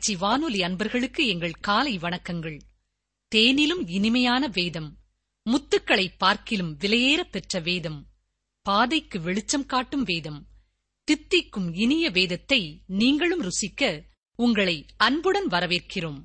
நிகழ்ச்சி வானொலி அன்பர்களுக்கு எங்கள் காலை வணக்கங்கள். தேனிலும் இனிமையான வேதம் முத்துக்களை பார்க்கிலும் விலையேற பெற்ற வேதம் பாதைக்கு வெளிச்சம் காட்டும் வேதம் தித்திக்கும் இனிய வேதத்தை நீங்களும் ருசிக்க உங்களை அன்புடன் வரவேற்கிறோம்.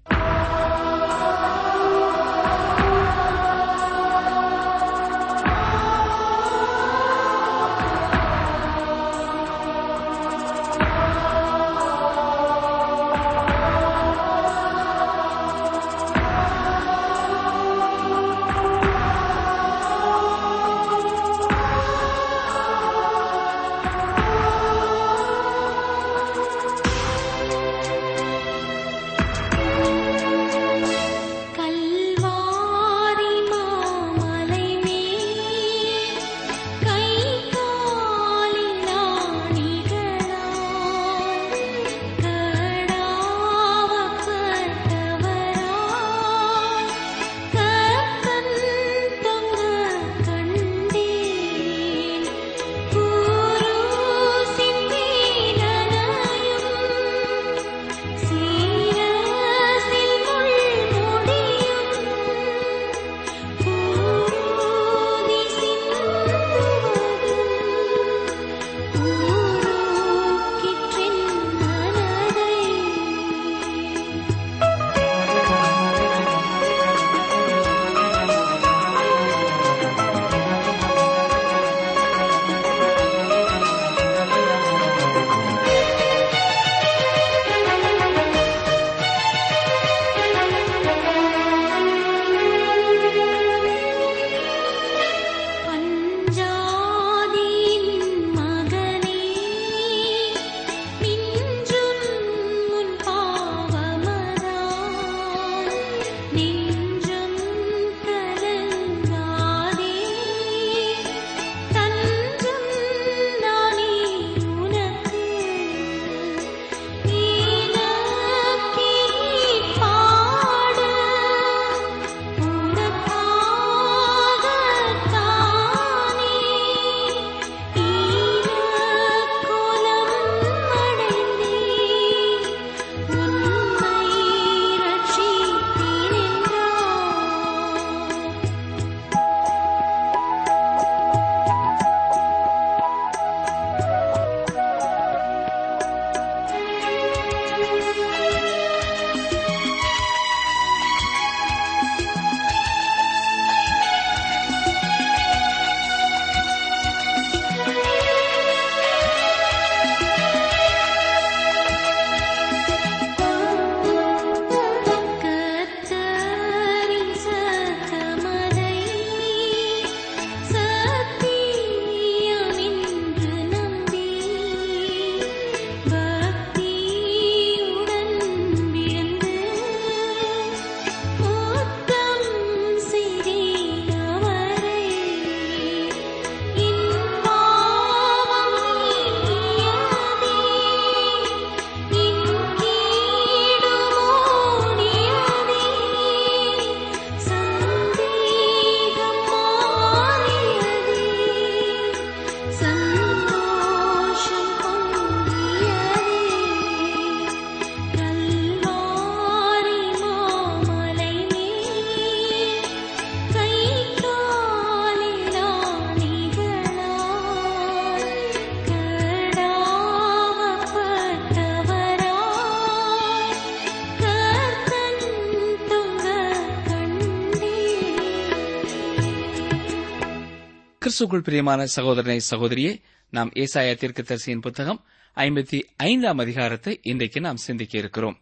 கிறிஸ்துக்குள் பிரியமான சகோதரனை சகோதரியே நாம் ஏசாயா தீர்க்கதரிசியின் புத்தகம் ஐம்பத்தி ஐந்தாம் அதிகாரத்தை இன்றைக்கு நாம் சிந்திக்க இருக்கிறோம்.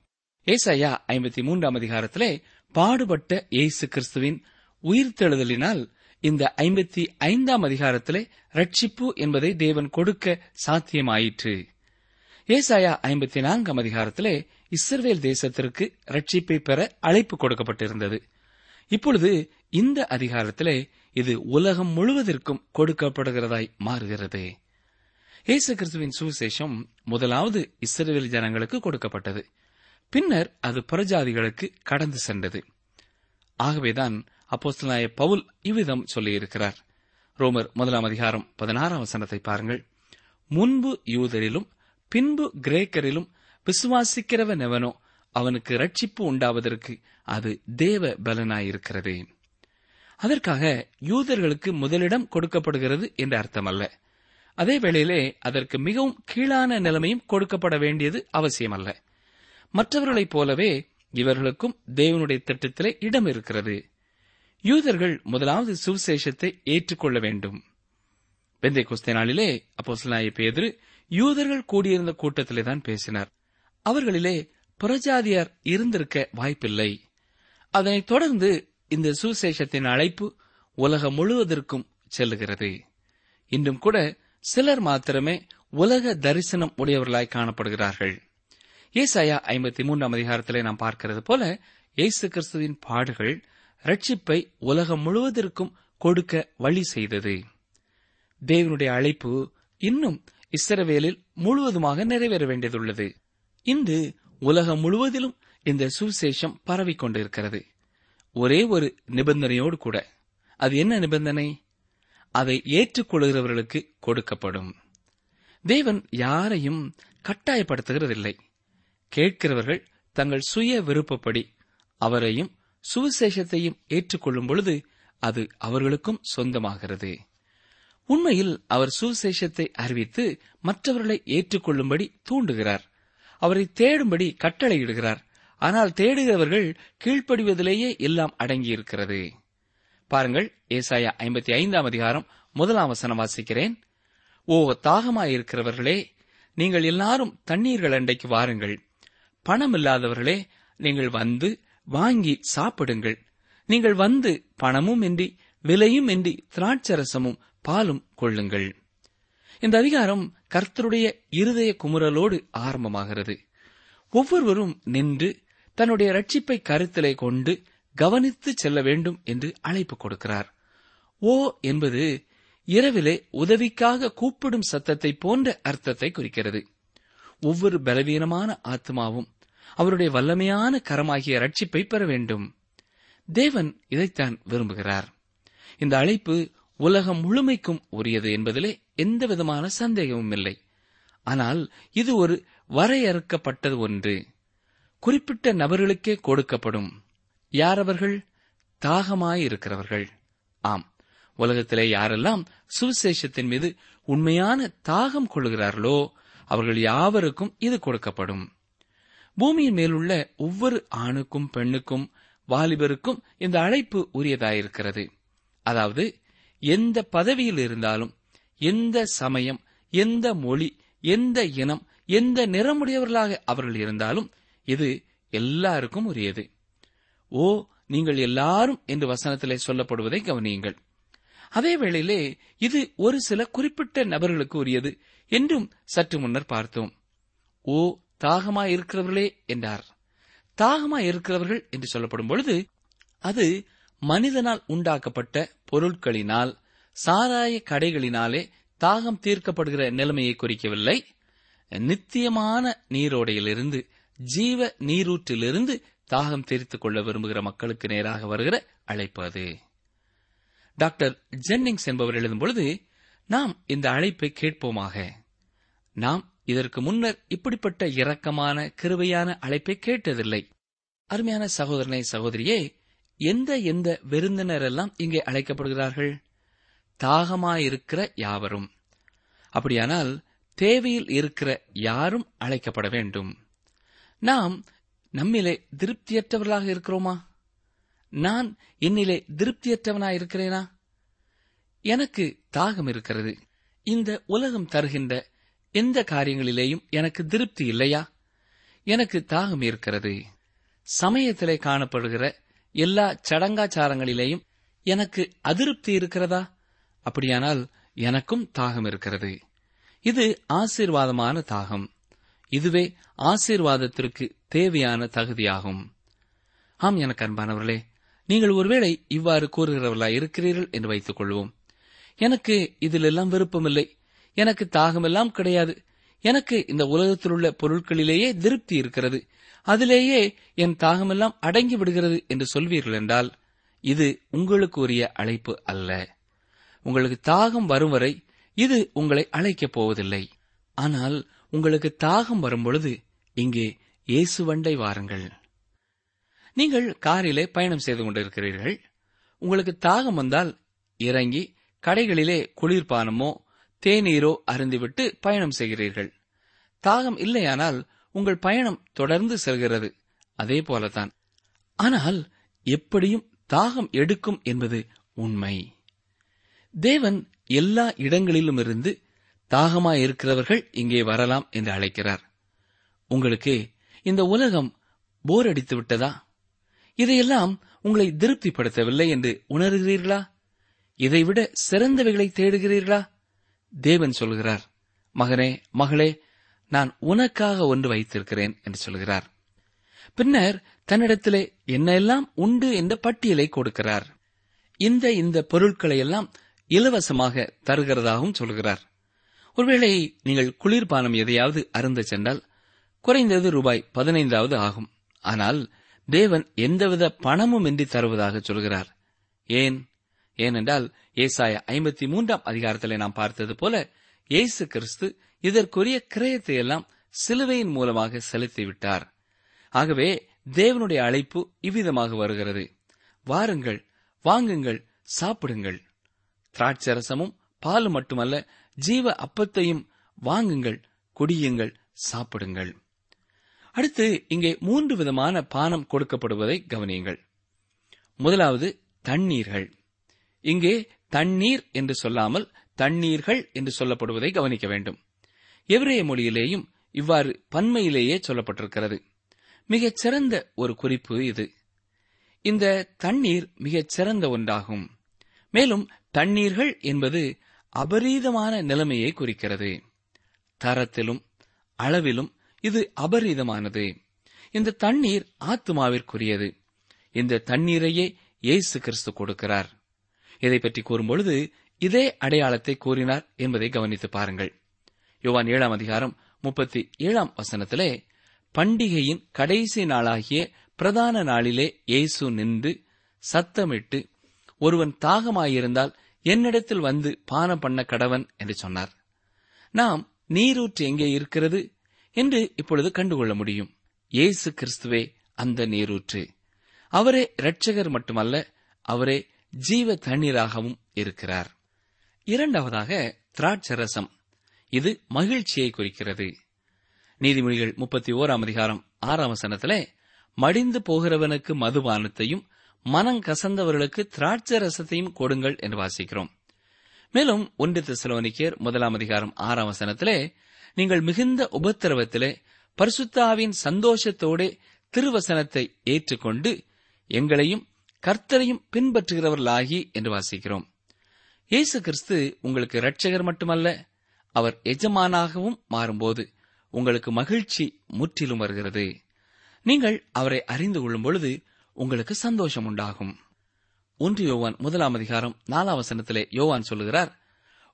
ஏசாயா ஐம்பத்தி மூன்றாம் அதிகாரத்திலே பாடுபட்ட இயேசு கிறிஸ்துவின் உயிர்த்தெழுதலினால் இந்த ஐம்பத்தி ஐந்தாம் அதிகாரத்திலே ரட்சிப்பு என்பதை தேவன் கொடுக்க சாத்தியமாயிற்று. ஏசாயா ஐம்பத்தி நான்காம் அதிகாரத்திலே இஸ்ரேல் தேசத்திற்கு ரட்சிப்பை பெற அழைப்பு கொடுக்கப்பட்டிருந்தது. இப்பொழுது இந்த அதிகாரத்திலே இது உலகம் முழுவதற்கும் கொடுக்கப்படுகிறதாய் மாறுகிறது. இயேசு கிறிஸ்துவின் சுவிசேஷம் முதலாவது இஸ்ரேல் ஜனங்களுக்கு கொடுக்கப்பட்டது. பின்னர் அது புறஜாதிகளுக்கு கடந்து சென்றது. ஆகவேதான் அப்போஸ்தலாய பவுல் இவ்விதம் சொல்லியிருக்கிறார். ரோமர் முதலாம் அதிகாரம் பதினாறாம் வசனத்தை பாருங்கள். முன்பு யூதரிலும் பின்பு கிரேக்கரிலும் விசுவாசிக்கிறவன் எவனோ அவனுக்கு ரட்சிப்பு உண்டாவதற்கு அது தேவ பலனாயிருக்கிறது. அதற்காக யூதர்களுக்கு முதலிடம் கொடுக்கப்படுகிறது என்று அர்த்தமல்ல. அதே வேளையிலே அதற்கு மிகவும் கீழான நிலைமையும் கொடுக்கப்பட வேண்டியது அவசியமல்ல. மற்றவர்களைப் போலவே இவர்களுக்கும் தேவனுடைய திட்டத்திலே இடம் இருக்கிறது. யூதர்கள் முதலாவது சுவிசேஷத்தை ஏற்றுக்கொள்ள வேண்டும். வெந்தை குஸ்தே நாளிலே அப்போ பேதிரு யூதர்கள் கூடியிருந்த கூட்டத்திலே தான் பேசினார். அவர்களிலே புறஜாதியார் இருந்திருக்க வாய்ப்பில்லை. அதனைத் தொடர்ந்து இந்த சுசேஷத்தின் அழைப்பு உலகம் முழுவதற்கும் செல்லுகிறது. இன்றும் கூட சிலர் மாத்திரமே உலக தரிசனம் உடையவர்களாய் காணப்படுகிறார்கள். ஏசாயா ஐம்பத்தி மூன்றாம் அதிகாரத்திலே நாம் பார்க்கிறது போல இயேசு கிறிஸ்துவின் பாடுகள் ரட்சிப்பை உலகம் முழுவதற்கும் கொடுக்க வழி செய்தது. தேவனுடைய அழைப்பு இன்னும் இஸ்ரவேலில் முழுவதுமாக நிறைவேற வேண்டியதுள்ளது. இன்று உலகம் முழுவதிலும் இந்த சுவிசேஷம் பரவிக்கொண்டிருக்கிறது. ஒரே ஒரு நிபந்தனையோடு கூட. அது என்ன நிபந்தனை? அதை ஏற்றுக்கொள்கிறவர்களுக்கு கொடுக்கப்படும். தேவன் யாரையும் கட்டாயப்படுத்துகிறதில்லை. கேட்கிறவர்கள் தங்கள் சுய விருப்பப்படி அவரையும் சுவிசேஷத்தையும் ஏற்றுக்கொள்ளும் பொழுது அது அவர்களுக்கும் சொந்தமாகிறது. உண்மையில் அவர் சுவிசேஷத்தை அறிவித்து மற்றவர்களை ஏற்றுக்கொள்ளும்படி தூண்டுகிறார். அவரை தேடும்படி கட்டளையிடுகிறார். ஆனால் தேடுகிறவர்கள் கீழ்ப்படிவதிலேயே எல்லாம் அடங்கியிருக்கிறது. பாருங்கள் ஏசாயா ஐம்பத்தி ஐந்தாம் அதிகாரம் முதலாம் வசனம் வாசிக்கிறேன். ஓ தாகமாயிருக்கிறவர்களே நீங்கள் எல்லாரும் தண்ணீர்கள் அண்டைக்கு வாருங்கள். பணம் இல்லாதவர்களே நீங்கள் வந்து வாங்கி சாப்பிடுங்கள். நீங்கள் வந்து பணமும் இன்றி விலையும் இன்றி திராட்சரசமும் பாலும் கொள்ளுங்கள். இந்த அதிகாரம் கர்த்தருடைய இருதய குமுறலோடு ஆரம்பமாகிறது. ஒவ்வொருவரும் நின்று தன்னுடைய ரட்சிப்பை கருத்திலே கொண்டு கவனித்து செல்ல வேண்டும் என்று அழைப்பு கொடுக்கிறார். ஓ என்பது இரவிலே உதவிக்காக கூப்பிடும் சத்தத்தை போன்ற அர்த்தத்தை குறிக்கிறது. ஒவ்வொரு பலவீனமான ஆத்மாவும் அவருடைய வல்லமையான கரமாகிய ரட்சிப்பை பெற வேண்டும். தேவன் இதைத்தான் விரும்புகிறார். இந்த அழைப்பு உலகம் முழுமைக்கும் உரியது என்பதிலே எந்தவிதமான சந்தேகமும் இல்லை. ஆனால் இது ஒரு வரையறுக்கப்பட்டது ஒன்று. குறிப்பிட்ட நபர்களுக்கே கொடுக்கப்படும். யார் அவர்கள் தாகமாயிருக்கிறவர்கள். ஆம். உலகத்திலே யாரெல்லாம் சுவிசேஷத்தின் மீது உண்மையான தாகம் கொள்கிறார்களோ அவர்கள் யாவருக்கும் இது கொடுக்கப்படும். பூமியின் மேலுள்ள ஒவ்வொரு ஆணுக்கும் பெண்ணுக்கும் வாலிபருக்கும் இந்த அழைப்பு உரியதாயிருக்கிறது. அதாவது எந்த பதவியில் இருந்தாலும் எந்த சமயம் எந்த மொழி எந்த இனம் எந்த நிறமுடையவர்களாக அவர்கள் இருந்தாலும் இது எல்லாருக்கும் உரியது. ஓ நீங்கள் எல்லாரும் என்று வசனத்திலே சொல்லப்படுவதை கவனியுங்கள். அதே வேளையிலே இது ஒரு சில குறிப்பிட்ட நபர்களுக்கு உரியது என்றும் சற்று முன்னர் பார்த்தோம். ஓ தாகமா இருக்கிறவர்களே என்றார். தாகமா இருக்கிறவர்கள் என்று சொல்லப்படும் பொழுது அது மனிதனால் உண்டாக்கப்பட்ட பொருட்களினால் சாராய கடைகளினாலே தாகம் தீர்க்கப்படுகிற நிலைமையை குறிக்கவில்லை. நித்தியமான நீரோடையிலிருந்து ஜீவ நீரூற்றிலிருந்து தாகம் தீர்த்துக் கொள்ள விரும்புகிற மக்களுக்கு நேராக வருகிற அழைப்பு அது. டாக்டர் ஜென்னிங்ஸ் என்பவர் எழுதும்பொழுது நாம் இந்த அழைப்பை கேட்போமாக. நாம் இதற்கு முன்னர் இப்படிப்பட்ட இரக்கமான கிருவையான அழைப்பை கேட்டதில்லை. அருமையான சகோதரனை சகோதரியே எந்த எந்த விருந்தினர் எல்லாம் இங்கே அழைக்கப்படுகிறார்கள்? தாகமாயிருக்கிற யாவரும். அப்படியானால் தேவையில் இருக்கிற யாரும் அழைக்கப்பட வேண்டும். நாம் நம்மிலே திருப்தியற்றவர்களாக இருக்கிறோமா? நான் என்னிலே திருப்தியற்றவனா இருக்கிறேனா எனக்கு தாகம் இருக்கிறது. இந்த உலகம் தருகின்ற எந்த காரியங்களிலேயும் எனக்கு திருப்தி இல்லையா? எனக்கு தாகம் இருக்கிறது. சமயத்திலே காணப்படுகிற எல்லா சடங்காச்சாரங்களிலேயும் எனக்கு அதிருப்தி இருக்கிறதா? அப்படியானால் எனக்கும் தாகம் இருக்கிறது. இது ஆசீர்வாதமான தாகம். இதுவே ஆசீர்வாதத்திற்கு தேவையான தகுதியாகும். ஆம் எனக்கு அன்பானவர்களே நீங்கள் ஒருவேளை இவ்வாறு கூறுகிறவர்களா இருக்கிறீர்கள் என்று வைத்துக் கொள்வோம். எனக்கு இதிலெல்லாம் விருப்பமில்லை. எனக்கு தாகமெல்லாம் கிடையாது. எனக்கு இந்த உலகத்தில் உள்ள பொருட்களிலேயே திருப்தி இருக்கிறது. அதிலேயே என் தாகமெல்லாம் அடங்கி விடுகிறது என்று சொல்வீர்கள் என்றால் இது உங்களுக்கு உரிய அழைப்பு அல்ல. உங்களுக்கு தாகம் வரும் வரை இது உங்களை அழைக்கப் போவதில்லை. ஆனால் உங்களுக்கு தாகம் வரும்பொழுது இங்கே இயேசுவண்டை வாருங்கள். நீங்கள் காரிலே பயணம் செய்து கொண்டிருக்கிறீர்கள். உங்களுக்கு தாகம் வந்தால் இறங்கி கடைகளிலே குளிர்பானமோ தேநீரோ அருந்திவிட்டு பயணம் செய்கிறீர்கள். தாகம் இல்லையானால் உங்கள் பயணம் தொடர்ந்து செல்கிறது. அதே போலத்தான். ஆனால் எப்படியும் தாகம் எடுக்கும் என்பது உண்மை. தேவன் எல்லா இடங்களிலும் இருந்து தாகமாயிருக்கிறவர்கள் இங்கே வரலாம் என்று அழைக்கிறார். உங்களுக்கு இந்த உலகம் போர் அடித்து விட்டதா? இதையெல்லாம் உங்களை திருப்திப்படுத்தவில்லை என்று உணர்கிறீர்களா? இதைவிட சிறந்தவைகளை தேடுகிறீர்களா? தேவன் சொல்கிறார் மகனே மகளே நான் உனக்காக ஒன்று வைத்திருக்கிறேன் என்று சொல்கிறார். பின்னர் தன்னிடத்திலே என்ன எல்லாம் உண்டு என்ற பட்டியலை கொடுக்கிறார். இந்த இந்த பொருட்களை எல்லாம் இலவசமாக தருகிறதாகவும் சொல்கிறார். ஒருவேளை நீங்கள் குளிர்பானம் எதையாவது அருந்த சென்றால் குறைந்தது ரூபாய் பதினைந்தாவது ஆகும். ஆனால் தேவன் எந்தவித பணமும் இன்றி தருவதாக சொல்கிறார். ஏன்? ஏனென்றால் ஏசாய ஐம்பத்தி மூன்றாம் அதிகாரத்திலே நாம் பார்த்தது போல இயேசு கிறிஸ்து இதற்குரிய கிரயத்தை எல்லாம் சிலுவையின் மூலமாக செலுத்திவிட்டார். ஆகவே தேவனுடைய அழைப்பு இவ்விதமாக வருகிறது. வாருங்கள் வாங்குங்கள் சாப்பிடுங்கள். திராட்சரசமும் பாலும் மட்டுமல்ல ஜீவ அப்பத்தையும் வாங்குங்கள் குடியுங்கள் சாப்பிடுங்கள். அடுத்து இங்கே மூன்று விதமான பானம் கொடுக்கப்படுவதை கவனியுங்கள். முதலாவது தண்ணீர்கள். இங்கே தண்ணீர் என்று சொல்லாமல் தண்ணீர்கள் என்று சொல்லப்படுவதை கவனிக்க வேண்டும். எவரைய மொழியிலேயும் இவ்வாறு பன்மையிலேயே சொல்லப்பட்டிருக்கிறது. மிகச் சிறந்த ஒரு குறிப்பு இது. இந்த தண்ணீர் மிகச் சிறந்த ஒன்றாகும். மேலும் தண்ணீர்கள் என்பது அபரீதமான நிலைமையை குறிக்கிறது. தரத்திலும் அளவிலும் இது அபரீதமானது. இந்த தண்ணீர் ஆத்மாவிற்குரியது இந்த தண்ணீரையே இயேசு கிறிஸ்து கொடுக்கிறார். இதை பற்றி கூறும்பொழுது இதே அடையாளத்தை கூறினார் என்பதை கவனித்து பாருங்கள். யுவான் ஏழாம் அதிகாரம் முப்பத்தி ஏழாம் வசனத்திலே பண்டிகையின் கடைசி நாளாகிய பிரதான நாளிலே இயேசு நின்று சத்தமிட்டு ஒருவன் தாகமாயிருந்தால் என்னிடத்தில் வந்து பானம் பண்ண கடவன் என்று சொன்னார். நாம் நீரூற்று எங்கே இருக்கிறது என்று இப்பொழுது கண்டுகொள்ள முடியும். இயேசு கிறிஸ்துவே அந்த நீரூற்று. அவரே இரட்சகர் மட்டுமல்ல அவரே ஜீவ தண்ணீராகவும் இருக்கிறார். இரண்டாவதாக திராட்சரசம். இது மகிழ்ச்சியை குறிக்கிறது. நீதிமொழிகள் முப்பத்தி ஓராம் அதிகாரம் ஆறாம் வசனத்திலே மடிந்து போகிறவனுக்கு மதுபானத்தையும் மனம் கசந்தவர்களுக்கு திராட்சை ரசத்தையும் கொடுங்கள் என்று வாசிக்கிறோம். மேலும் ஒன்று தெசலோனிக்கேர் முதலாம் அதிகாரம் ஆறாம் வசனத்திலே நீங்கள் மிகுந்த உபத்திரவத்திலே பரிசுத்தாவின் சந்தோஷத்தோடே திருவசனத்தை ஏற்றுக்கொண்டு எங்களையும் கர்த்தரையும் பின்பற்றுகிறவர்களாகி என்று வாசிக்கிறோம். இயேசு கிறிஸ்து உங்களுக்கு இரட்சகர் மட்டுமல்ல அவர் எஜமானாகவும் மாறும்போது உங்களுக்கு மகிழ்ச்சி முற்றிலும் வருகிறது. நீங்கள் அவரை அறிந்து கொள்ளும் பொழுது உங்களுக்கு சந்தோஷம் உண்டாகும். ஒன்று யோவான் முதலாம் அதிகாரம் நாலாம் வசனத்திலே யோவான் சொல்லுகிறார்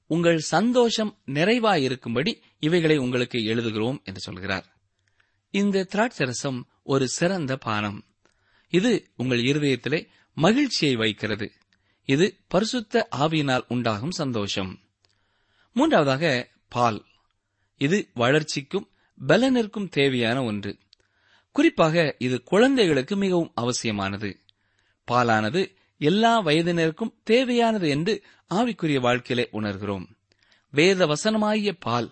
உங்கள் சந்தோஷம் நிறைவாயிருக்கும்படி இவைகளை உங்களுக்கு எழுதுகிறோம் என்று சொல்கிறார் இந்த திராட்சரசம் ஒரு சிறந்த பானம். இது உங்கள் இருதயத்திலே மகிழ்ச்சியை வைக்கிறது. இது பரிசுத்த ஆவியினால் உண்டாகும் சந்தோஷம். மூன்றாவதாக பால். இது வளர்ச்சிக்கும் பலனிற்கும் தேவையான ஒன்று. குறிப்பாக இது குழந்தைகளுக்கு மிகவும் அவசியமானது. பாலானது எல்லா வயதினருக்கும் தேவையானது என்று ஆவிக்குரிய வாழ்க்கையிலே உணர்கிறோம். வேத வசனமாகிய பால்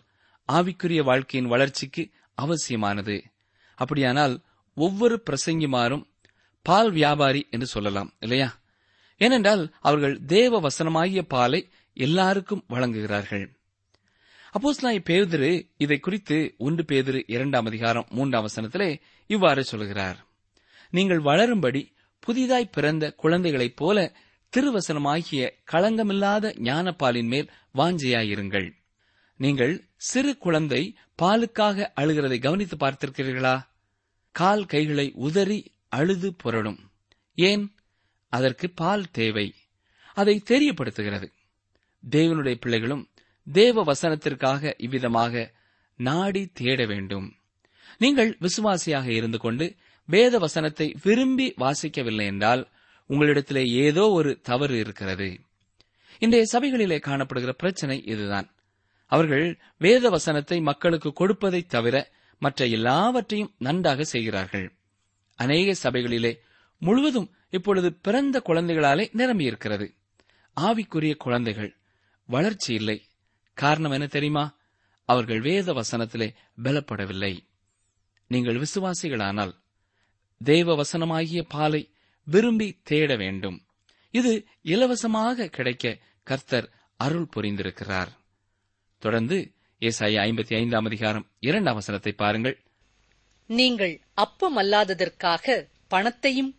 ஆவிக்குரிய வாழ்க்கையின் வளர்ச்சிக்கு அவசியமானது. அப்படியானால் ஒவ்வொரு பிரசங்கிமாரும் பால் வியாபாரி என்று சொல்லலாம் இல்லையா? ஏனென்றால் அவர்கள் தேவ வசனமாகிய பாலை எல்லாருக்கும் வழங்குகிறார்கள். அப்போஸ்லாய் பேதுரு இதை குறித்து ஒன்று பேதுரு இரண்டாம் அதிகாரம் மூன்றாம் வசனத்திலே இவ்வாறு சொல்கிறார். நீங்கள் வளரும்படி புதிதாய் பிறந்த குழந்தைகளைப் போல திருவசனமாகிய களங்கமில்லாத ஞானப்பாலின் மேல் வாஞ்சையாயிருங்கள். நீங்கள் சிறு குழந்தை பாலுக்காக அழுகிறதை கவனித்து பார்த்திருக்கிறீர்களா? கால் கைகளை உதறி அழுது புரளும் ஏன்? அதற்கு பால் தேவை. அதை தெரியப்படுத்துகிறது. தேவனுடைய பிள்ளைகளும் தேவ வசனத்திற்காக இவ்விதமாக நாடி தேட வேண்டும். நீங்கள் விசுவாசியாக இருந்து கொண்டு வேத வசனத்தை விரும்பி வாசிக்கவில்லை என்றால் உங்களிடத்திலே ஏதோ ஒரு தவறு இருக்கிறது. இன்றைய சபைகளிலே காணப்படுகிற பிரச்சனை இதுதான். அவர்கள் வேத வசனத்தை மக்களுக்கு கொடுப்பதை தவிர மற்ற எல்லாவற்றையும் நன்றாக செய்கிறார்கள். அநேக சபைகளிலே முழுவதும் இப்பொழுது பிறந்த குழந்தைகளாலே நிரம்பியிருக்கிறது. ஆவிக்குரிய குழந்தைகள் வளர்ச்சி இல்லை. காரணம் என்ன தெரியுமா? அவர்கள் வேத வசனத்திலே பலப்படவில்லை. நீங்கள் விசுவாசிகளானால் தேவ வசனமாகிய பாலை விரும்பி தேட வேண்டும். இது இலவசமாக கிடைக்க கர்த்தர் அருள் புரிந்திருக்கிறார். தொடர்ந்து ஏசாயா ஐம்பத்தி ஐந்தாம் அதிகாரம் இரண்டாம் வசனத்தை பாருங்கள். நீங்கள் அப்பமல்லாததற்காக பணத்தையும்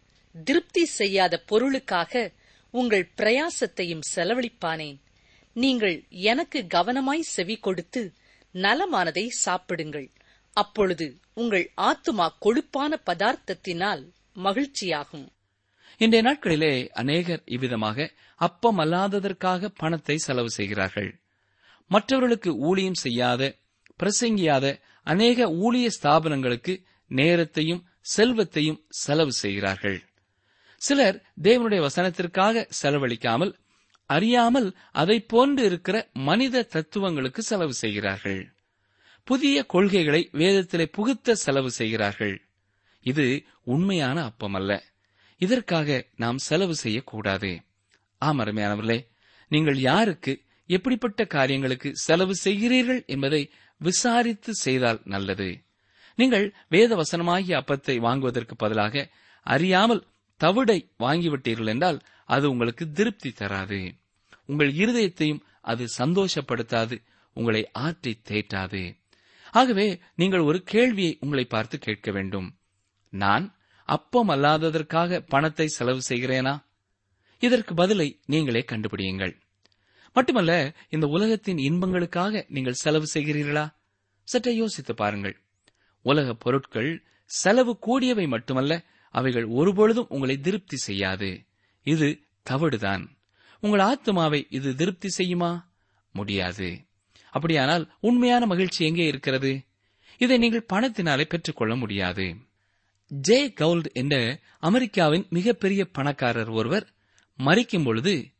திருப்தி செய்யாத பொருளுக்காக உங்கள் பிரயாசத்தையும் செலவழிப்பானேன். நீங்கள் எனக்கு கவனமாய் செவி கொடுத்து நலமானதை சாப்பிடுங்கள். அப்பொழுது உங்கள் ஆத்துமா கொழுப்பான பதார்த்தத்தினால் மகிழ்ச்சியாகும். இன்றைய நாட்களிலே அநேகர் இவ்விதமாக அப்பம் அல்லாததற்காக பணத்தை செலவு செய்கிறார்கள். மற்றவர்களுக்கு ஊழியம் செய்யாத பிரசங்கியாத அநேக ஊழிய ஸ்தாபனங்களுக்கு நேரத்தையும் செல்வத்தையும் செலவு செய்கிறார்கள். சிலர் தேவனுடைய வசனத்திற்காக செலவழிக்காமல் அறியாமல் அதைப் போன்று இருக்கிற மனித தத்துவங்களுக்கு செலவு செய்கிறார்கள். புதிய கொள்கைகளை வேதத்திலே புகுத்த செலவு செய்கிறார்கள். இது உண்மையான அப்பம் அல்ல இதற்காக நாம் செலவு செய்யக்கூடாது. ஆம் அருமையானவர்களே நீங்கள் யாருக்கு எப்படிப்பட்ட காரியங்களுக்கு செலவு செய்கிறீர்கள் என்பதை விசாரித்து செய்தால் நல்லது. நீங்கள் வேத வசனமாகிய அப்பத்தை வாங்குவதற்கு பதிலாக அறியாமல் தவிடை வாங்கிவிட்டீர்கள் என்றால் அது உங்களுக்கு திருப்தி தராது. உங்கள் இருதயத்தையும் அது சந்தோஷப்படுத்தாது உங்களை ஆற்றி தேற்றாது. ஆகவே நீங்கள் ஒரு கேள்வியை உங்களை பார்த்து கேட்க வேண்டும். நான் அப்பம் அல்லாததற்காக பணத்தை செலவு செய்கிறேனா? இதற்கு பதிலை நீங்களே கண்டுபிடியுங்கள். மட்டுமல்ல இந்த உலகத்தின் இன்பங்களுக்காக நீங்கள் செலவு செய்கிறீர்களா? சற்றே யோசித்து பாருங்கள். உலக பொருட்கள் செலவு கூடியவை மட்டுமல்ல அவைகள் ஒருபொழுதும் உங்களை திருப்தி செய்யாது. இது தவடுதான் உங்கள் ஆத்மாவை இது திருப்தி செய்யுமா? முடியாது. அப்படியானால் உண்மையான மகிழ்ச்சி எங்கே இருக்கிறது? இதை நீங்கள் பணத்தினாலே பெற்றுக்கொள்ள முடியாது. ஜே கவுல்ட் என்ற அமெரிக்காவின் மிகப்பெரிய பணக்காரர் ஒருவர் மறிக்கும் பொழுது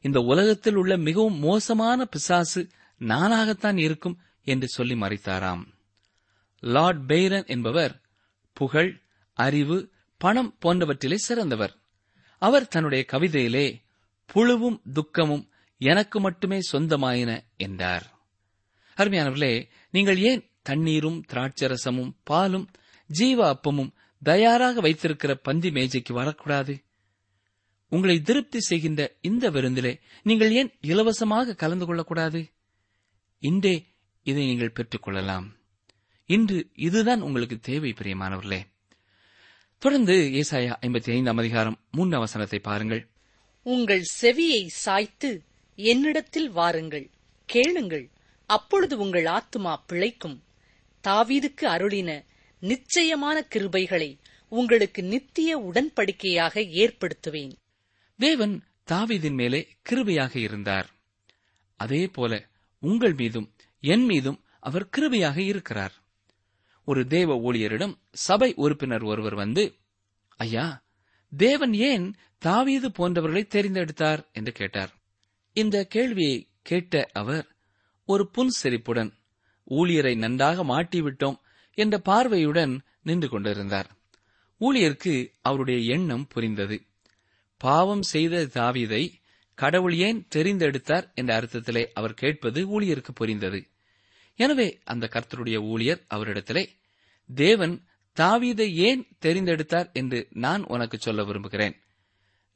இந்த உலகத்தில் உள்ள மிகவும் மோசமான பிசாசு நானாகத்தான் இருக்கும் என்று சொல்லி மறைத்தாராம். லார்ட் பெய்ரன் என்பவர் புகழ் அறிவு பணம் போன்றவற்றிலே சிறந்தவர். அவர் தன்னுடைய கவிதையிலே புழுவும் துக்கமும் எனக்கு மட்டுமே சொந்தமாயின என்றார். அருமையானவர்களே நீங்கள் ஏன் தண்ணீரும் திராட்சரசமும் பாலும் ஜீவ அப்பமும் தயாராக வைத்திருக்கிற பந்தி மேஜைக்கு வரக்கூடாது? உங்களை திருப்தி செய்கின்ற இந்த விருந்திலே நீங்கள் ஏன் இலவசமாக கலந்து கொள்ளக்கூடாது? இன்றே இதை நீங்கள் பெற்றுக்கொள்ளலாம். இன்று இதுதான் உங்களுக்கு தேவை பிரியமானவர்களே. தொடர்ந்து ஏசாயா ஐம்பத்தி ஐந்தாம் அதிகாரம் மூன்றாம் வசனத்தை பாருங்கள். உங்கள் செவியை சாய்த்து என்னிடத்தில் வாருங்கள். கேளுங்கள். அப்பொழுது உங்கள் ஆத்துமா பிழைக்கும். தாவீதுக்கு அருளின நிச்சயமான கிருபைகளை உங்களுக்கு நித்திய உடன்படிக்கையாக ஏற்படுத்துவேன். தேவன் தாவீதின் மேலே கிருபையாக இருந்தார். அதே போல உங்கள் மீதும் என் மீதும் அவர் கிருபையாக இருக்கிறார். ஒரு தேவ ஊழியரிடம் சபை உறுப்பினர் ஒருவர் வந்து ஐயா தேவன் ஏன் தாவீது போன்றவர்களை தெரிந்தெடுத்தார் என்று கேட்டார். இந்த கேள்வியை கேட்ட அவர் ஒரு புன்செரிப்புடன் ஊழியரை நன்றாக மாட்டிவிட்டோம் என்ற பார்வையுடன் நின்று கொண்டிருந்தார். ஊழியருக்கு அவருடைய எண்ணம் புரிந்தது. பாவம் செய்த தாவீதை கடவுள் ஏன் தெரிந்தெடுத்தார் என்ற அர்த்தத்திலே அவர் கேட்பது ஊழியருக்கு புரிந்தது. எனவே அந்த கர்த்தருடைய ஊழியர் அவரிடத்திலே தேவன் தாவீதை ஏன் தெரிந்தெடுத்தார் என்று நான் உனக்கு சொல்ல விரும்புகிறேன்.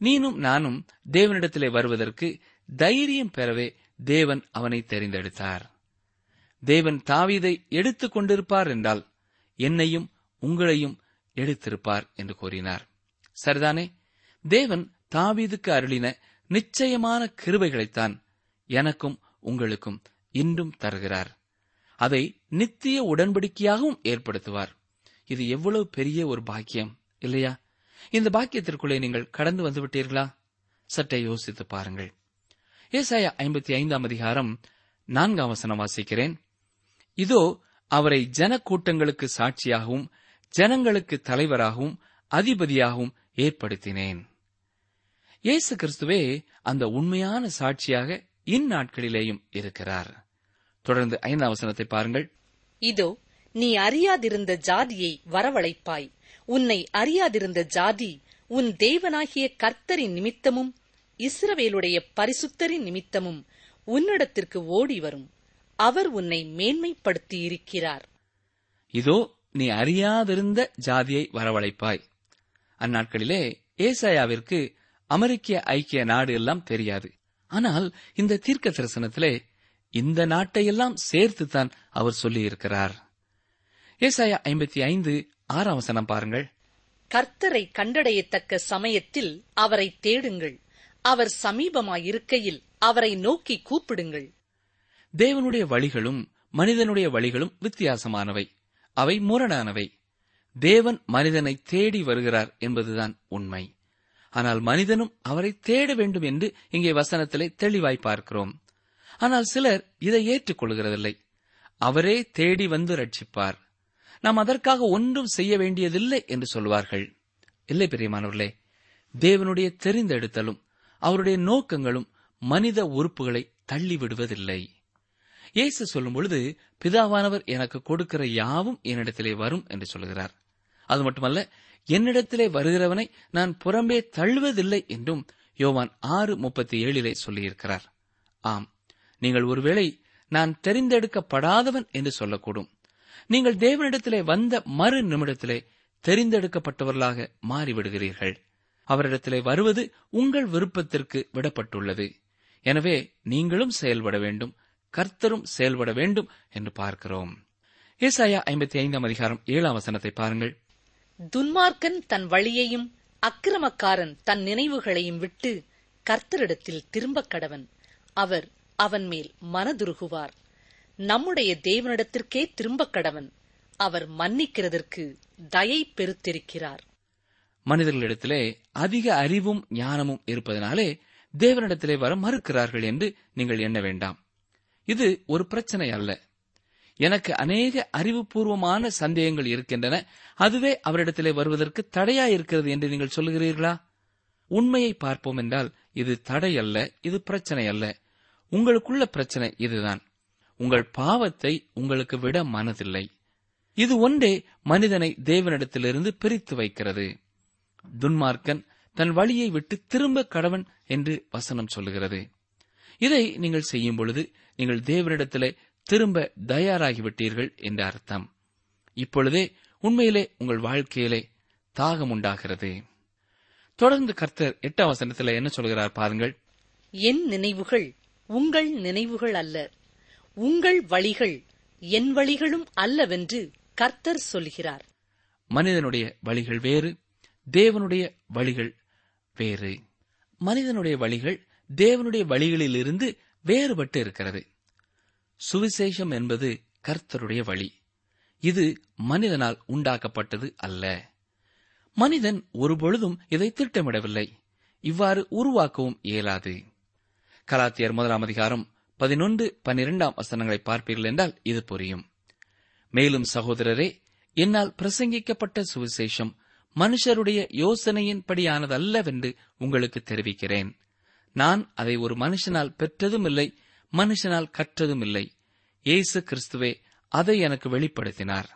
நீனும் நானும் தேவனிடத்திலே வருவதற்கு தைரியம் பெறவே தேவன் அவனை தெரிந்தெடுத்தார். தேவன் தாவீதை எடுத்துக் கொண்டிருப்பார் என்றால் என்னையும் உங்களையும் எடுத்திருப்பார் என்று கூறினார். சரிதானே? தேவன் தாவீதுக்கு அருளின நிச்சயமான கிருபைகளைத்தான் எனக்கும் உங்களுக்கும் இன்றும் தருகிறார். அதை நித்திய உடன்படிக்கையாகவும் ஏற்படுத்துவார். இது எவ்வளவு பெரிய ஒரு பாக்கியம் இல்லையா? இந்த பாக்கியத்திற்குள்ளே நீங்கள் கடந்து வந்து விட்டீர்களா? சற்றே யோசித்து பாருங்கள். ஏசாயா ஐம்பத்தி ஐந்தாம் அதிகாரம் நான்காம் வசனம் வாசிக்கிறேன். இதோ அவரை ஜனக்கூட்டங்களுக்கு சாட்சியாகவும் ஜனங்களுக்கு தலைவராகவும் அதிபதியாகவும் ஏற்படுத்தினேன். இயேசு கிறிஸ்துவே அந்த உண்மையான சாட்சியாக இந்நாட்களிலேயும் இருக்கிறார். தொடர்ந்து ஐந்தாம் வசனத்தை பாருங்கள். இதோ நீ அறியாதிருந்த ஜாதியை வரவழைப்பாய். உன்னை அறியாதிருந்த ஜாதி உன் தேவனாகிய கர்த்தரின் நிமித்தமும் இஸ்ரவேலுடைய பரிசுத்தரின் நிமித்தமும் உன்னிடத்திற்கு ஓடி வரும். அவர் உன்னை மேன்மைப்படுத்தியிருக்கிறார். இதோ நீ அறியாதிருந்த ஜாதியை வரவழைப்பாய். அந்நாட்களிலே ஏசாயாவிற்கு அமெரிக்க ஐக்கிய நாடு எல்லாம் தெரியாது. ஆனால் இந்த தீர்க்க தரிசனத்திலே இந்த நாட்டையெல்லாம் சேர்த்துத்தான் அவர் சொல்லியிருக்கிறார். ஏசாயா ஐம்பத்தி ஐந்து ஆறாம் வசனம் பாருங்கள். கர்த்தரை கண்டடையத்தக்க சமயத்தில் அவரை தேடுங்கள். அவர் சமீபமாயிருக்கையில் அவரை நோக்கி கூப்பிடுங்கள். தேவனுடைய வழிகளும் மனிதனுடைய வழிகளும் வித்தியாசமானவை. அவை முரணானவை. தேவன் மனிதனை தேடி வருகிறார் என்பதுதான் உண்மை. ஆனால் மனிதனும் அவரை தேட வேண்டும் என்று இங்கே வசனத்திலே தெளிவாய் பார்க்கிறோம். ஆனால் சிலர் இதை ஏற்றுக்கொள்கிறதில்லை. அவரே தேடி வந்து ரட்சிப்பார். நாம் அதற்காக ஒன்றும் செய்ய வேண்டியதில்லை என்று சொல்வார்கள் இல்லை பிரியமானவர்களே தேவனுடைய தெரிந்தெடுத்தலும் அவருடைய நோக்கங்களும் மனித உறுப்புகளை தள்ளிவிடுவதில்லை. இயேசு சொல்லும் பொழுது பிதாவானவர் எனக்கு கொடுக்கிற யாவும் என்னிடத்திலே வரும் என்று சொல்கிறார் அது மட்டுமல்ல என்னிடத்திலே வருகிறவனை நான் புறம்பே தள்ளுவதில்லை என்றும் யோவான் ஆறு முப்பத்தி ஏழிலே சொல்லியிருக்கிறார். ஆம் நீங்கள் ஒருவேளை நான் தெரிந்தெடுக்கப்படாதவன் என்று சொல்லக்கூடும். நீங்கள் தேவனிடத்திலே வந்த மறு நிமிடத்திலே தெரிந்தெடுக்கப்பட்டவர்களாக மாறிவிடுகிறீர்கள். அவரிடத்திலே வருவது உங்கள் விருப்பத்திற்கு விடப்பட்டுள்ளது. எனவே நீங்களும் செயல்பட வேண்டும் கர்த்தரும் செயல்பட வேண்டும் என்று பார்க்கிறோம். ஏசாயா ஐம்பத்தி ஐந்தாம் அதிகாரம் ஏழாம் வசனத்தை பாருங்கள். துன்மார்க்கன் தன் வழியையும் அக்கிரமக்காரன் தன் நினைவுகளையும் விட்டு கர்த்தரிடத்தில் திரும்ப கடவன். அவர் அவன் மேல் மனதுருகுவார். நம்முடைய தேவனிடத்திற்கே திரும்பக் கடவன். அவர் மன்னிக்கிறதற்கு தயை பெருத்திருக்கிறார். மனிதர்களிடத்திலே அதிக அறிவும் ஞானமும் இருப்பதனாலே தேவனிடத்திலே வர மறுக்கிறார்கள் என்று நீங்கள் எண்ண வேண்டாம். இது ஒரு பிரச்சனை அல்ல. எனக்கு அநேக அறிவுபூர்வமான சந்தேகங்கள் இருக்கின்றன. அதுவே அவரிடத்திலே வருவதற்கு தடையா இருக்கிறது என்று நீங்கள் சொல்லுகிறீர்களா? உண்மையை பார்ப்போம் என்றால் இது தடை அல்ல இது பிரச்சனை அல்ல உங்களுக்குள்ள பிரச்சனை இதுதான். உங்கள் பாவத்தை உங்களுக்கு விட மனதில்லை. இது ஒன்றே மனிதனை தேவனிடத்திலிருந்து பிரித்து வைக்கிறது. துன்மார்க்கன் தன் வழியை விட்டு திரும்ப கடவன் என்று வசனம் சொல்லுகிறது. இதை நீங்கள் செய்யும் பொழுது நீங்கள் தேவனிடத்திலே திரும்ப தயாராகிவிட்டீர்கள் என்று அர்த்தம். இப்பொழுதே உண்மையிலே உங்கள் வாழ்க்கையிலே தாகம் உண்டாகிறது. தொடர்ந்து கர்த்தர் எட்டாம் வசனத்தில் என்ன சொல்கிறார் பாருங்கள். என் நினைவுகள் உங்கள் நினைவுகள் அல்ல. உங்கள் வழிகள் என் வழிகளும் அல்லவென்று கர்த்தர் சொல்கிறார். மனிதனுடைய வழிகள் வேறு தேவனுடைய வழிகள் வேறு. மனிதனுடைய வழிகள் தேவனுடைய வழிகளிலிருந்து வேறுபட்டு இருக்கிறது. சுவிசேஷம் என்பது கர்த்தருடைய வழி. இது மனிதனால் உண்டாக்கப்பட்டது அல்ல. மனிதன் ஒருபொழுதும் இதை திட்டமிடவில்லை. இவ்வாறு உருவாக்கவும் இயலாது. கலாத்தியர் முதலாம் அதிகாரம் பதினொன்று பன்னிரெண்டாம் வசனங்களை பார்ப்பீர்கள் என்றால் இது புரியும். மேலும் சகோதரரே என்னால் பிரசங்கிக்கப்பட்ட சுவிசேஷம் மனுஷருடைய யோசனையின்படியானதல்லவென்று உங்களுக்கு தெரிவிக்கிறேன். நான் அதை ஒரு மனுஷனால் பெற்றதும் இல்லை மனுஷனால் கற்றதும் இல்லை இயேசு கிறிஸ்துவே அதை எனக்கு வெளிப்படுத்தினார்.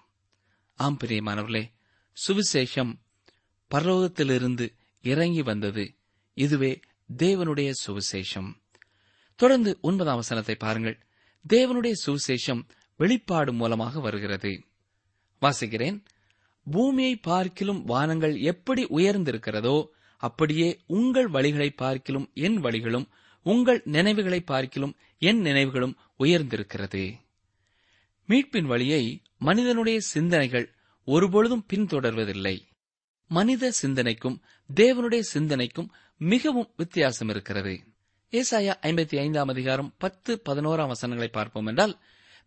ஆம் பிரியமானவர்களே சுவிசேஷம் பரலோகத்திலிருந்து இறங்கி வந்தது. இதுவே தேவனுடைய சுவிசேஷம். தொடர்ந்து ஒன்பதாம் வசனத்தை பாருங்கள். தேவனுடைய சுவிசேஷம் வெளிப்பாடு மூலமாக வருகிறது. வாசிக்கிறேன். பூமியை பார்க்கிலும் வானங்கள் எப்படி உயர்ந்திருக்கிறதோ அப்படியே உங்கள் வழிகளை பார்க்கிலும் என் வழிகளும் உங்கள் நினைவுகளை பார்க்கிலும் என் நினைவுகளும் உயர்ந்திருக்கிறது. மீட்பின் வழியை மனிதனுடைய சிந்தனைகள் ஒருபொழுதும் பின்தொடர்வதில்லை. மனித சிந்தனைக்கும் தேவனுடைய சிந்தனைக்கும் மிகவும் வித்தியாசம் இருக்கிறது. ஏசாயா ஐம்பத்தி ஐந்தாம் அதிகாரம் பத்து பதினோராம் வசனங்களை பார்ப்போம் என்றால்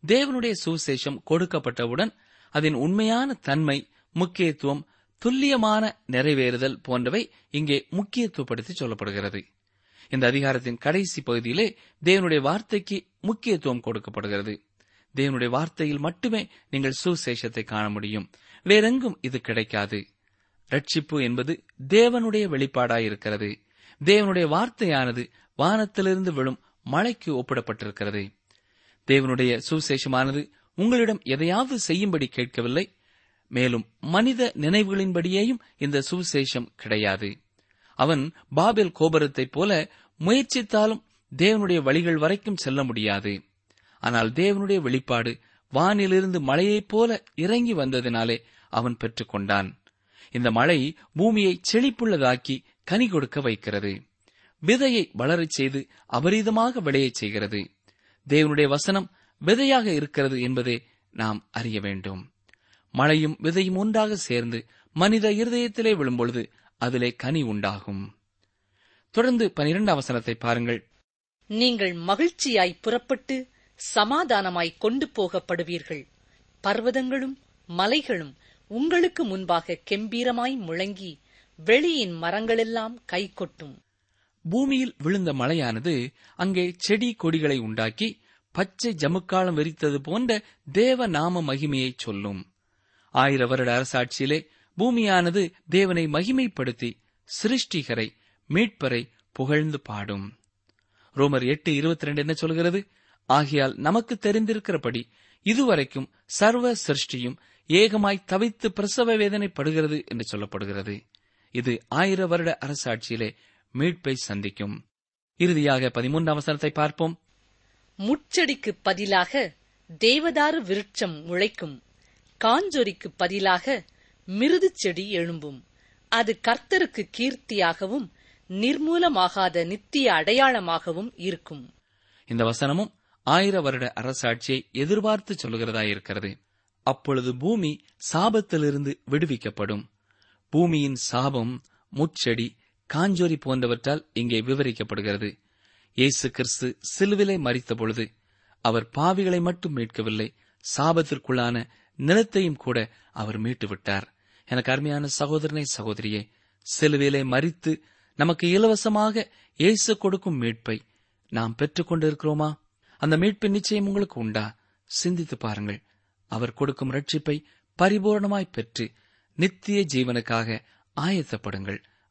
தேவனுடைய சுவிசேஷம் கொடுக்கப்பட்டவுடன் அதன் உண்மையான தன்மை முக்கியத்துவம் துல்லியமான நிறைவேறுதல் போன்றவை இங்கே முக்கியத்துவப்படுத்தி சொல்லப்படுகிறது. இந்த அதிகாரத்தின் கடைசி பகுதியிலே தேவனுடைய வார்த்தைக்கு முக்கியத்துவம் கொடுக்கப்படுகிறது. தேவனுடைய வார்த்தையில் மட்டுமே நீங்கள் சுசேஷத்தை காண முடியும். வேறெங்கும் இது கிடைக்காது. ரட்சிப்பு என்பது தேவனுடைய வெளிப்பாடாயிருக்கிறது. தேவனுடைய வார்த்தையானது வானத்திலிருந்து விழும் மழைக்கு ஒப்பிடப்பட்டிருக்கிறது. தேவனுடைய சுவிசேஷமானது உங்களிடம் எதையாவது செய்யும்படி கேட்கவில்லை. மேலும் மனித நினைவுகளின்படியேயும் இந்த சுவிசேஷம் கிடையாது. அவன் பாபேல் கோபுரத்தைப் போல முயற்சித்தாலும் தேவனுடைய வழிகள் வரைக்கும் செல்ல முடியாது. ஆனால் தேவனுடைய வெளிப்பாடு வானிலிருந்து மழையைப் போல இறங்கி வந்ததினாலே அவன் பெற்றுக்கொண்டான். இந்த மழை பூமியை செழிப்புள்ளதாக்கி கனி கொடுக்க வைக்கிறது. விதையை வளரச் செய்து அபரீதமாக விளையச் செய்கிறது. தேவனுடைய வசனம் விதையாக இருக்கிறது என்பதை நாம் அறிய வேண்டும். மழையும் விதையும் ஒன்றாக சேர்ந்து மனித இருதயத்திலே விழும்பொழுது அதிலே கனி உண்டாகும். தொடர்ந்து பனிரெண்டாம் வசனத்தை பாருங்கள். நீங்கள் மகிழ்ச்சியாய் புறப்பட்டு சமாதானமாய் கொண்டு போகப்படுவீர்கள். பர்வதங்களும் மலைகளும் உங்களுக்கு முன்பாக கெம்பீரமாய் முழங்கி வெளியின் மரங்களெல்லாம் கைகொட்டும். பூமியில் விழுந்த மழையானது அங்கே செடி கொடிகளை உண்டாக்கி பச்சை ஜமுக்காலம் வெறித்தது போன்ற தேவ நாம மகிமையை சொல்லும். ஆயிர வருட அரசாட்சியிலே பூமியானது தேவனை மகிமைப்படுத்தி சிருஷ்டிகரை மீட்பரை புகழ்ந்து பாடும். ரோமர் எட்டு இருபத்தி ரெண்டு என்ன சொல்கிறது? ஆகையால் நமக்கு தெரிந்திருக்கிறபடி இதுவரைக்கும் சர்வ சிருஷ்டியும் ஏகமாய் தவித்து பிரசவ வேதனைப்படுகிறது என்று சொல்லப்படுகிறது. இது ஆயிர வருட அரசாட்சியிலே மீட்பை சந்திக்கும். இறுதியாக பதிமூன்றாம் வசனத்தை பார்ப்போம். முட்செடிக்கு பதிலாக தேவதாரு விருட்சம் முளைக்கும். காஞ்சொரிக்கு பதிலாக மிருதுச் செடி எழும்பும். அது கர்த்தருக்கு கீர்த்தியாகவும் நிர்மூலமாகாத நித்திய அடையாளமாகவும் இருக்கும். இந்த வசனமும் ஆயிர வருட அரசாட்சியை எதிர்பார்த்து சொல்லுகிறதாயிருக்கிறது. அப்பொழுது பூமி சாபத்திலிருந்து விடுவிக்கப்படும். பூமியின் சாபம் முச்செடி காஞ்சோரி போன்றவற்றால் இங்கே விவரிக்கப்படுகிறது. இயேசு கிறிஸ்து சிலுவிலை மறித்த பொழுது அவர் பாவிகளை மட்டும் மீட்கவில்லை சாபத்திற்குள்ளான நிலத்தையும் கூட அவர் மீட்டுவிட்டார். எனக்கு அருமையான சகோதரனை சகோதரியே சிலுவிலே மறித்து நமக்கு இலவசமாக இயேசு கொடுக்கும் மீட்பை நாம் பெற்றுக் கொண்டிருக்கிறோமா? அந்த மீட்பின் நிச்சயம் உங்களுக்கு உண்டா? சிந்தித்து பாருங்கள். அவர் கொடுக்கும் ரட்சிப்பை பரிபூர்ணமாய் பெற்று நித்திய ஜீவனுக்காக ஆயத்தப்படுங்கள்.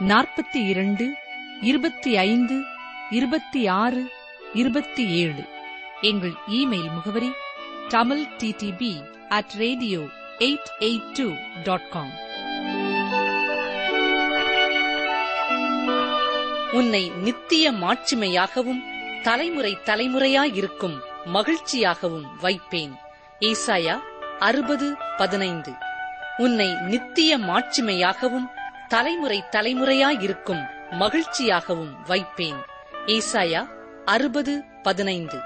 நாற்பத்தி இரண்டு இருபத்தி ஐந்து இருபத்தி ஆறு இருபத்தி ஏழு. எங்கள் இமெயில் முகவரி Tamil DTP at radio eight eight two dot com உன்னை நித்திய மாட்சிமையாகவும் தலைமுறை தலைமுறையாயிருக்கும் மகிழ்ச்சியாகவும் வைப்பேன். ஏசாயா அறுபது பதினைந்து. உன்னை நித்திய மாட்சிமையாகவும் தலைமுறை தலைமுறையாயிருக்கும் மகிழ்ச்சியாகவும் வைப்பேன். ஏசாயா அறுபது பதினைந்து.